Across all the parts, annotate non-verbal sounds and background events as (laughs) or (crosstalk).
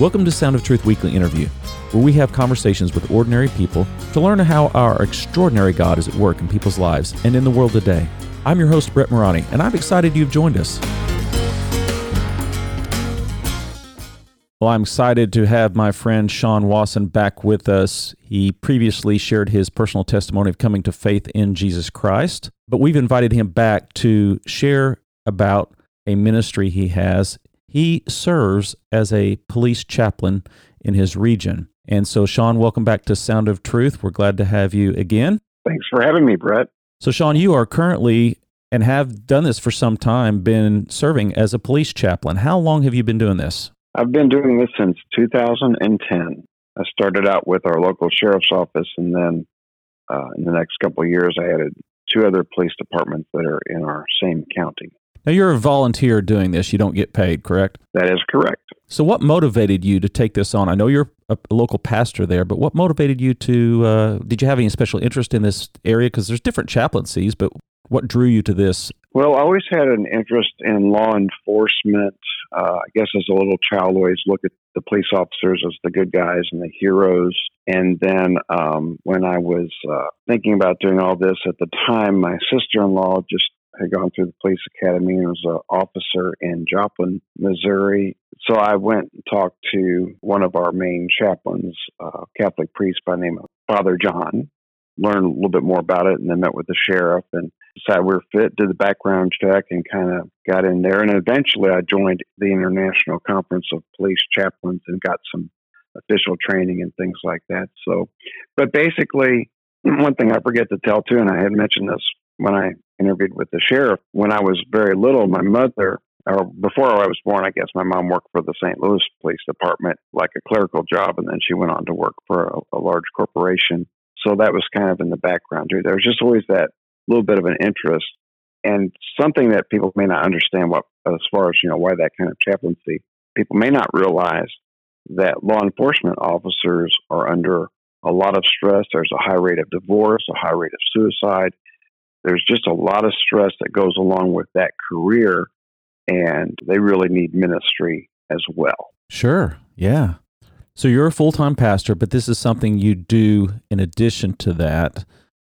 Welcome to Sound of Truth Weekly Interview, where we have conversations with ordinary people to learn how our extraordinary God is at work in people's lives and in the world today. I'm your host, Brett Morani, and I'm excited you've joined us. Well, I'm excited to have my friend Sean Wasson back with us. He previously shared his personal testimony of coming to faith in Jesus Christ, but we've invited him back to share about a ministry he has he serves as a police chaplain in his region. And so, Sean, welcome back to Sound of Truth. We're glad to have you again. Thanks for having me, Brett. So, Sean, you are currently and have done this for some time, been serving as a police chaplain. How long have you been doing this? I've been doing this since 2010. I started out with our local sheriff's office, and then uh, in the next couple of years, I added two other police departments that are in our same county. Now, you're a volunteer doing this. You don't get paid, correct? That is correct. So, what motivated you to take this on? I know you're a local pastor there, but what motivated you to? Uh, did you have any special interest in this area? Because there's different chaplaincies, but what drew you to this? Well, I always had an interest in law enforcement. Uh, I guess as a little child, I always look at the police officers as the good guys and the heroes. And then um, when I was uh, thinking about doing all this at the time, my sister in law just had gone through the police academy and was an officer in Joplin, Missouri. So I went and talked to one of our main chaplains, a Catholic priest by name of Father John, learned a little bit more about it, and then met with the sheriff and decided we were fit, did the background check, and kind of got in there. And eventually I joined the International Conference of Police Chaplains and got some official training and things like that. So, but basically, (clears throat) one thing I forget to tell too, and I had mentioned this when I interviewed with the sheriff. When I was very little, my mother, or before I was born, I guess my mom worked for the St. Louis Police Department, like a clerical job, and then she went on to work for a, a large corporation. So that was kind of in the background too. There was just always that little bit of an interest and something that people may not understand what as far as you know why that kind of chaplaincy people may not realize that law enforcement officers are under a lot of stress there's a high rate of divorce a high rate of suicide there's just a lot of stress that goes along with that career, and they really need ministry as well. Sure. Yeah. So you're a full time pastor, but this is something you do in addition to that.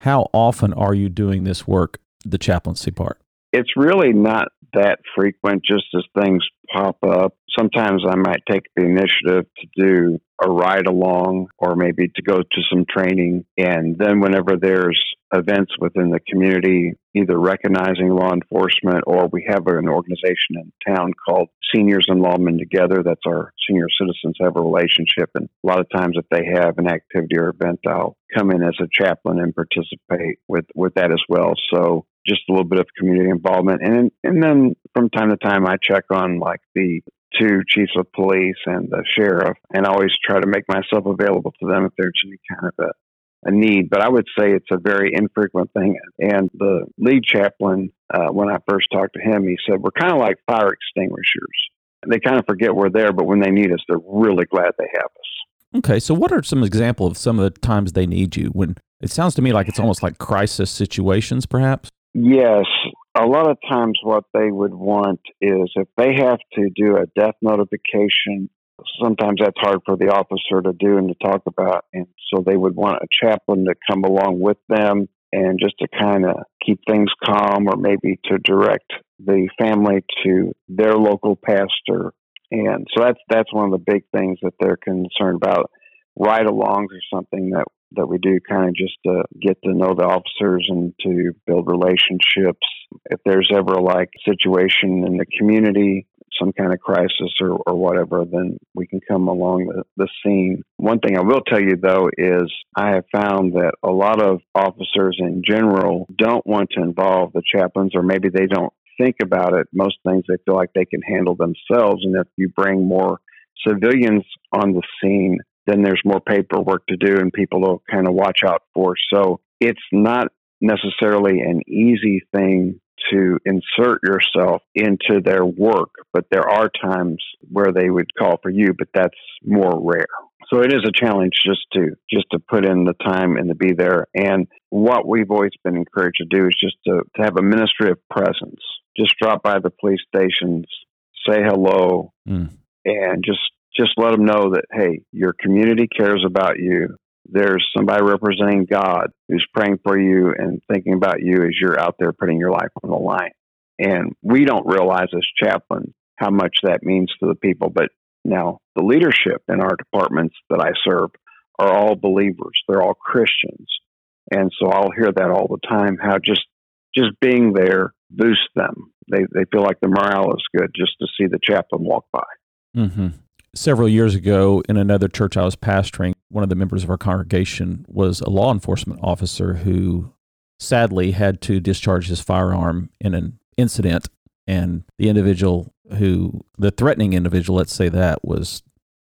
How often are you doing this work, the chaplaincy part? It's really not that frequent, just as things pop up. Sometimes I might take the initiative to do a ride along or maybe to go to some training. And then whenever there's events within the community, either recognizing law enforcement or we have an organization in town called Seniors and Lawmen Together. That's our senior citizens have a relationship. And a lot of times, if they have an activity or event, I'll come in as a chaplain and participate with, with that as well. So just a little bit of community involvement. And, and then from time to time, I check on like the two chiefs of police and the sheriff, and I always try to make myself available to them if there's any kind of a a need, but I would say it's a very infrequent thing. And the lead chaplain, uh, when I first talked to him, he said, We're kind of like fire extinguishers. They kind of forget we're there, but when they need us, they're really glad they have us. Okay, so what are some examples of some of the times they need you? When it sounds to me like it's almost like crisis situations, perhaps. Yes, a lot of times what they would want is if they have to do a death notification sometimes that's hard for the officer to do and to talk about. And so they would want a chaplain to come along with them and just to kind of keep things calm or maybe to direct the family to their local pastor. And so that's that's one of the big things that they're concerned about. Ride alongs or something that that we do kind of just to get to know the officers and to build relationships. If there's ever like a situation in the community some kind of crisis or, or whatever, then we can come along the, the scene. One thing I will tell you though is I have found that a lot of officers in general don't want to involve the chaplains or maybe they don't think about it. Most things they feel like they can handle themselves. And if you bring more civilians on the scene, then there's more paperwork to do and people will kind of watch out for. So it's not necessarily an easy thing to insert yourself into their work, but there are times where they would call for you, but that's more rare. So it is a challenge just to just to put in the time and to be there. And what we've always been encouraged to do is just to, to have a ministry of presence. Just drop by the police stations, say hello, mm. and just just let them know that, hey, your community cares about you. There's somebody representing God who's praying for you and thinking about you as you're out there putting your life on the line. And we don't realize as chaplains how much that means to the people. But now the leadership in our departments that I serve are all believers. They're all Christians. And so I'll hear that all the time, how just just being there boosts them. They they feel like the morale is good just to see the chaplain walk by. Mm-hmm. Several years ago, in another church I was pastoring, one of the members of our congregation was a law enforcement officer who sadly had to discharge his firearm in an incident, and the individual who, the threatening individual, let's say that, was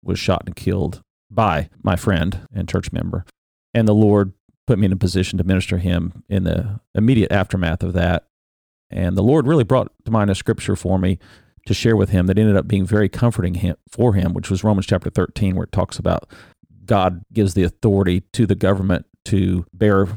was shot and killed by my friend and church member. And the Lord put me in a position to minister him in the immediate aftermath of that. And the Lord really brought to mind a scripture for me to share with him that ended up being very comforting him, for him, which was Romans chapter 13, where it talks about God gives the authority to the government to bear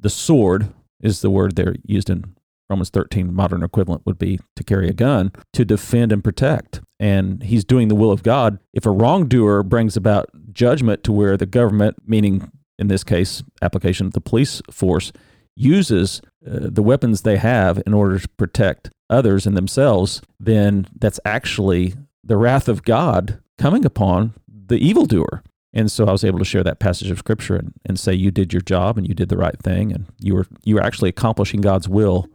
the sword, is the word they're used in Romans 13, modern equivalent would be to carry a gun, to defend and protect. And he's doing the will of God. If a wrongdoer brings about judgment to where the government, meaning in this case, application of the police force, uses uh, the weapons they have in order to protect others and themselves, then that's actually the wrath of God coming upon the evildoer. And so I was able to share that passage of scripture and, and say you did your job and you did the right thing and you were you were actually accomplishing God's will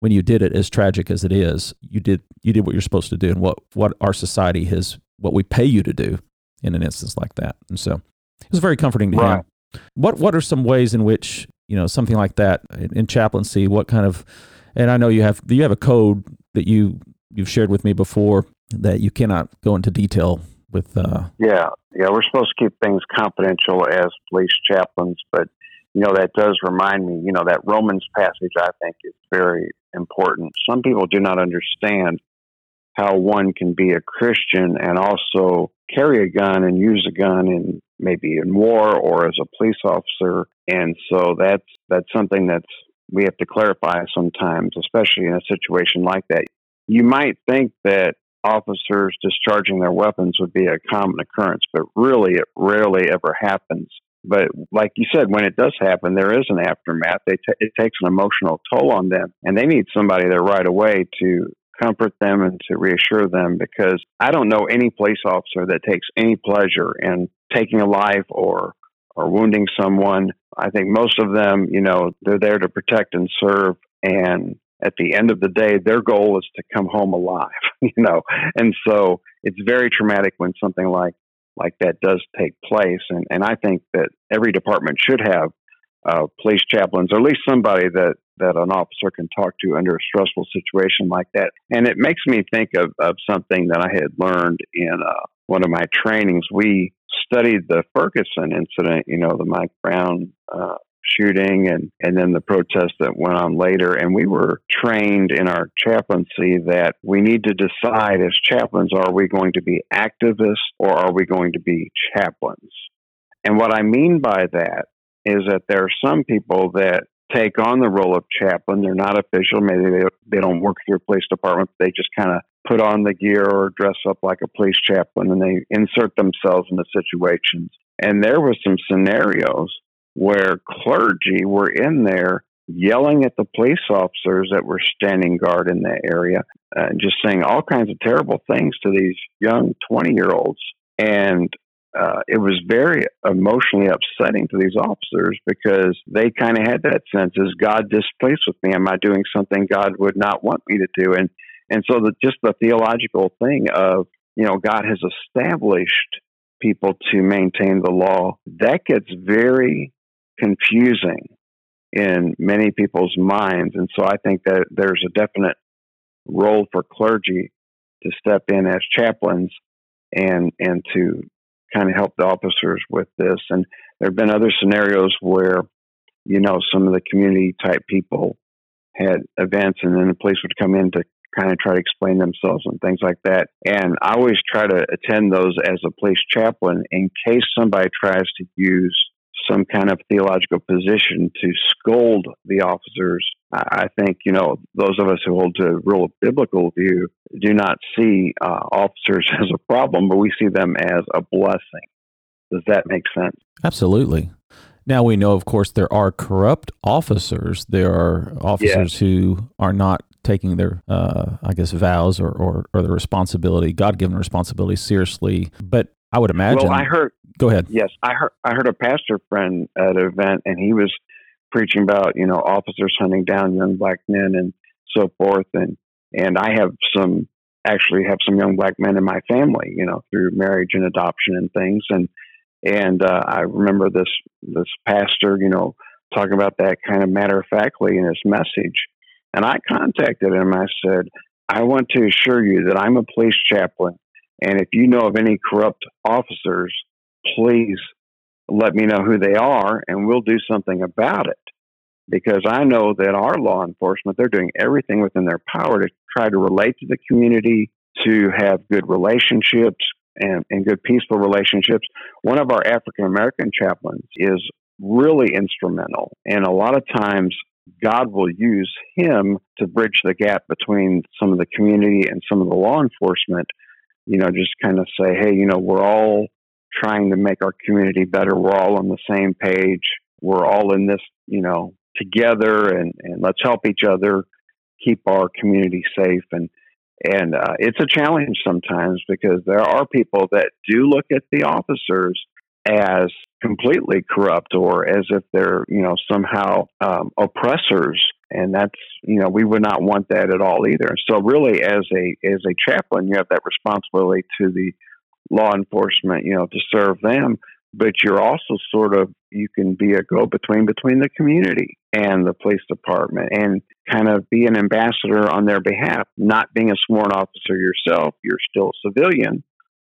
when you did it as tragic as it is. You did you did what you're supposed to do and what what our society has what we pay you to do in an instance like that. And so it was very comforting to right. him. What what are some ways in which you know something like that in chaplaincy? What kind of and I know you have you have a code that you you've shared with me before that you cannot go into detail with. Uh, yeah, yeah, we're supposed to keep things confidential as police chaplains, but you know that does remind me. You know that Romans passage I think is very important. Some people do not understand how one can be a Christian and also carry a gun and use a gun in maybe in war or as a police officer. And so that's that's something that's we have to clarify sometimes, especially in a situation like that. You might think that officers discharging their weapons would be a common occurrence, but really it rarely ever happens. But like you said, when it does happen, there is an aftermath. T- it takes an emotional toll on them, and they need somebody there right away to comfort them and to reassure them because I don't know any police officer that takes any pleasure in taking a life or or wounding someone. I think most of them, you know, they're there to protect and serve and at the end of the day their goal is to come home alive, (laughs) you know. And so it's very traumatic when something like like that does take place and and I think that every department should have uh, police chaplains, or at least somebody that that an officer can talk to under a stressful situation like that. And it makes me think of, of something that I had learned in uh, one of my trainings. We studied the Ferguson incident, you know, the Mike Brown uh, shooting and, and then the protest that went on later. And we were trained in our chaplaincy that we need to decide as chaplains are we going to be activists or are we going to be chaplains? And what I mean by that is that there are some people that take on the role of chaplain. They're not official. Maybe they, they don't work for your police department. They just kind of put on the gear or dress up like a police chaplain and they insert themselves into situations. And there were some scenarios where clergy were in there yelling at the police officers that were standing guard in that area and just saying all kinds of terrible things to these young 20 year olds. And uh, it was very emotionally upsetting to these officers because they kind of had that sense: is God displeased with me? Am I doing something God would not want me to do? And and so the, just the theological thing of you know God has established people to maintain the law that gets very confusing in many people's minds, and so I think that there's a definite role for clergy to step in as chaplains and and to kind of help the officers with this. And there have been other scenarios where, you know, some of the community type people had events and then the police would come in to kind of try to explain themselves and things like that. And I always try to attend those as a police chaplain in case somebody tries to use some kind of theological position to scold the officers. I think, you know, those of us who hold to a real biblical view do not see uh, officers (laughs) as a problem, but we see them as a blessing. Does that make sense? Absolutely. Now we know, of course, there are corrupt officers. There are officers yes. who are not taking their, uh, I guess, vows or, or, or the responsibility, God given responsibility seriously. But I would imagine. Well, I heard. Go ahead. Yes, I heard. I heard a pastor friend at an event, and he was preaching about you know officers hunting down young black men and so forth, and and I have some actually have some young black men in my family, you know, through marriage and adoption and things, and and uh, I remember this this pastor, you know, talking about that kind of matter of factly in his message, and I contacted him. I said, I want to assure you that I'm a police chaplain and if you know of any corrupt officers, please let me know who they are and we'll do something about it. Because I know that our law enforcement, they're doing everything within their power to try to relate to the community, to have good relationships and, and good peaceful relationships. One of our African American chaplains is really instrumental. And a lot of times, God will use him to bridge the gap between some of the community and some of the law enforcement you know, just kind of say, hey, you know, we're all trying to make our community better. We're all on the same page. We're all in this, you know, together and, and let's help each other keep our community safe. And, and uh, it's a challenge sometimes because there are people that do look at the officers as completely corrupt or as if they're, you know, somehow um, oppressors. And that's you know we would not want that at all either. So really as a as a chaplain you have that responsibility to the law enforcement you know to serve them. But you're also sort of you can be a go between between the community and the police department and kind of be an ambassador on their behalf. Not being a sworn officer yourself you're still a civilian.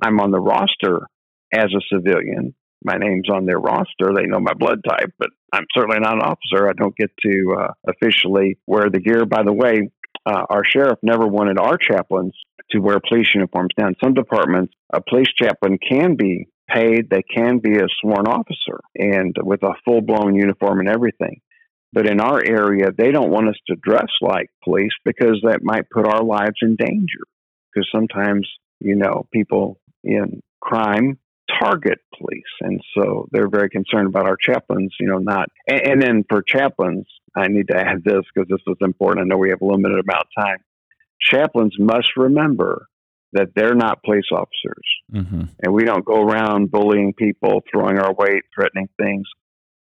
I'm on the roster as a civilian my name's on their roster. They know my blood type, but I'm certainly not an officer. I don't get to uh, officially wear the gear. By the way, uh, our sheriff never wanted our chaplains to wear police uniforms. Now, in some departments, a police chaplain can be paid, they can be a sworn officer and with a full blown uniform and everything. But in our area, they don't want us to dress like police because that might put our lives in danger. Because sometimes, you know, people in crime target police. And so they're very concerned about our chaplains, you know, not. And, and then for chaplains, I need to add this because this is important. I know we have a limited amount of time. Chaplains must remember that they're not police officers. Mm-hmm. And we don't go around bullying people, throwing our weight, threatening things.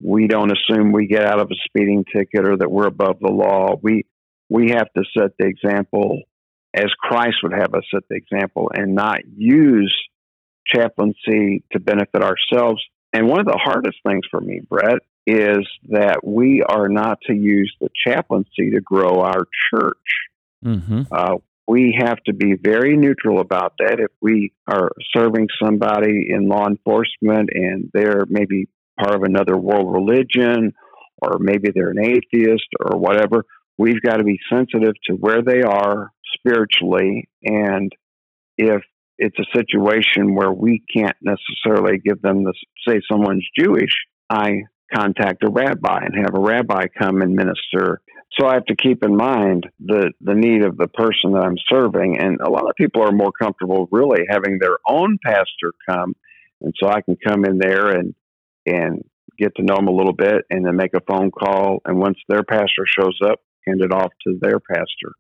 We don't assume we get out of a speeding ticket or that we're above the law. We we have to set the example as Christ would have us set the example and not use chaplaincy to benefit ourselves. And one of the hardest things for me, Brett, is that we are not to use the chaplaincy to grow our church. Mm-hmm. Uh, we have to be very neutral about that. If we are serving somebody in law enforcement and they're maybe part of another world religion, or maybe they're an atheist or whatever, we've got to be sensitive to where they are spiritually. And if it's a situation where we can't necessarily give them the say someone's Jewish, I contact a rabbi and have a rabbi come and minister. So I have to keep in mind the the need of the person that I'm serving, and a lot of people are more comfortable really having their own pastor come, and so I can come in there and and get to know them a little bit, and then make a phone call, and once their pastor shows up, hand it off to their pastor.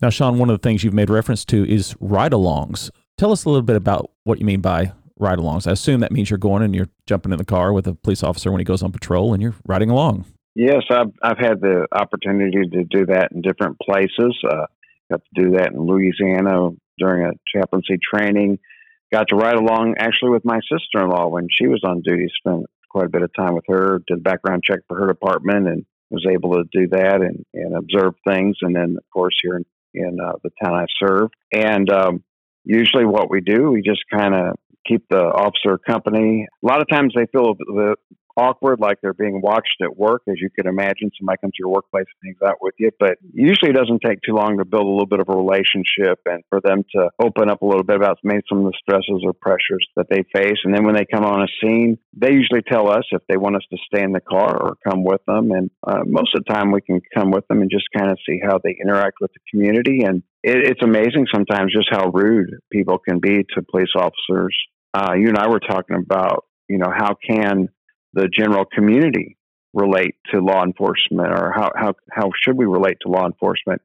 Now, Sean, one of the things you've made reference to is ride-alongs. Tell us a little bit about what you mean by ride alongs. I assume that means you're going and you're jumping in the car with a police officer when he goes on patrol and you're riding along. Yes, I've I've had the opportunity to do that in different places. Uh, got to do that in Louisiana during a chaplaincy training. Got to ride along actually with my sister in law when she was on duty. Spent quite a bit of time with her. Did a background check for her department and was able to do that and, and observe things. And then of course here in, in uh, the town I serve. And um, usually what we do, we just kind of keep the officer company. A lot of times they feel the awkward, like they're being watched at work, as you can imagine. Somebody comes to your workplace and hangs out with you, but usually it doesn't take too long to build a little bit of a relationship and for them to open up a little bit about maybe some of the stresses or pressures that they face. And then when they come on a scene, they usually tell us if they want us to stay in the car or come with them. And uh, most of the time, we can come with them and just kind of see how they interact with the community. And it, it's amazing sometimes just how rude people can be to police officers. Uh, you and I were talking about, you know, how can the general community relate to law enforcement or how, how, how should we relate to law enforcement?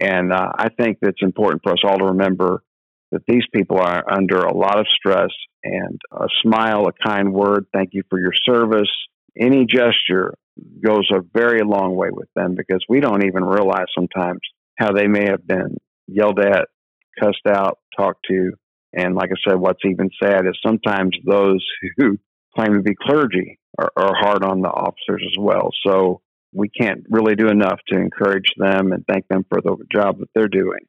And uh, I think that's important for us all to remember that these people are under a lot of stress and a smile, a kind word, thank you for your service, any gesture goes a very long way with them because we don't even realize sometimes how they may have been yelled at, cussed out, talked to. And like I said, what's even sad is sometimes those (laughs) who claim to be clergy are, are hard on the officers as well. So we can't really do enough to encourage them and thank them for the job that they're doing.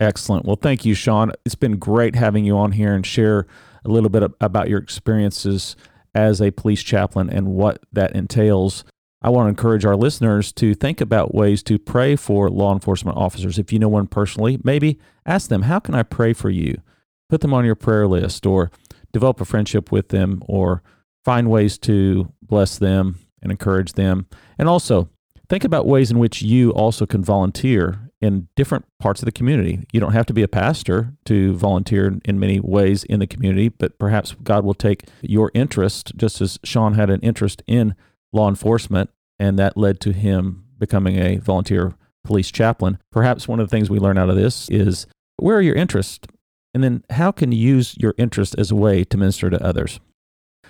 Excellent. Well, thank you, Sean. It's been great having you on here and share a little bit about your experiences as a police chaplain and what that entails. I want to encourage our listeners to think about ways to pray for law enforcement officers. If you know one personally, maybe ask them, How can I pray for you? Put them on your prayer list or develop a friendship with them or find ways to bless them and encourage them. And also, think about ways in which you also can volunteer in different parts of the community. You don't have to be a pastor to volunteer in many ways in the community, but perhaps God will take your interest, just as Sean had an interest in law enforcement, and that led to him becoming a volunteer police chaplain. Perhaps one of the things we learn out of this is where are your interests? And then how can you use your interest as a way to minister to others?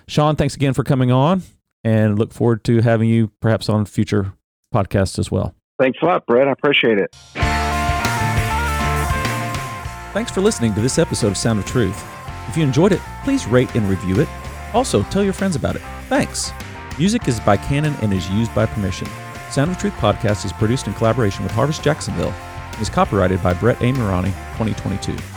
Sean, thanks again for coming on and look forward to having you perhaps on future podcasts as well. Thanks a lot, Brett. I appreciate it. Thanks for listening to this episode of Sound of Truth. If you enjoyed it, please rate and review it. Also, tell your friends about it. Thanks. Music is by Canon and is used by permission. Sound of Truth podcast is produced in collaboration with Harvest Jacksonville and is copyrighted by Brett A. Mirani, 2022.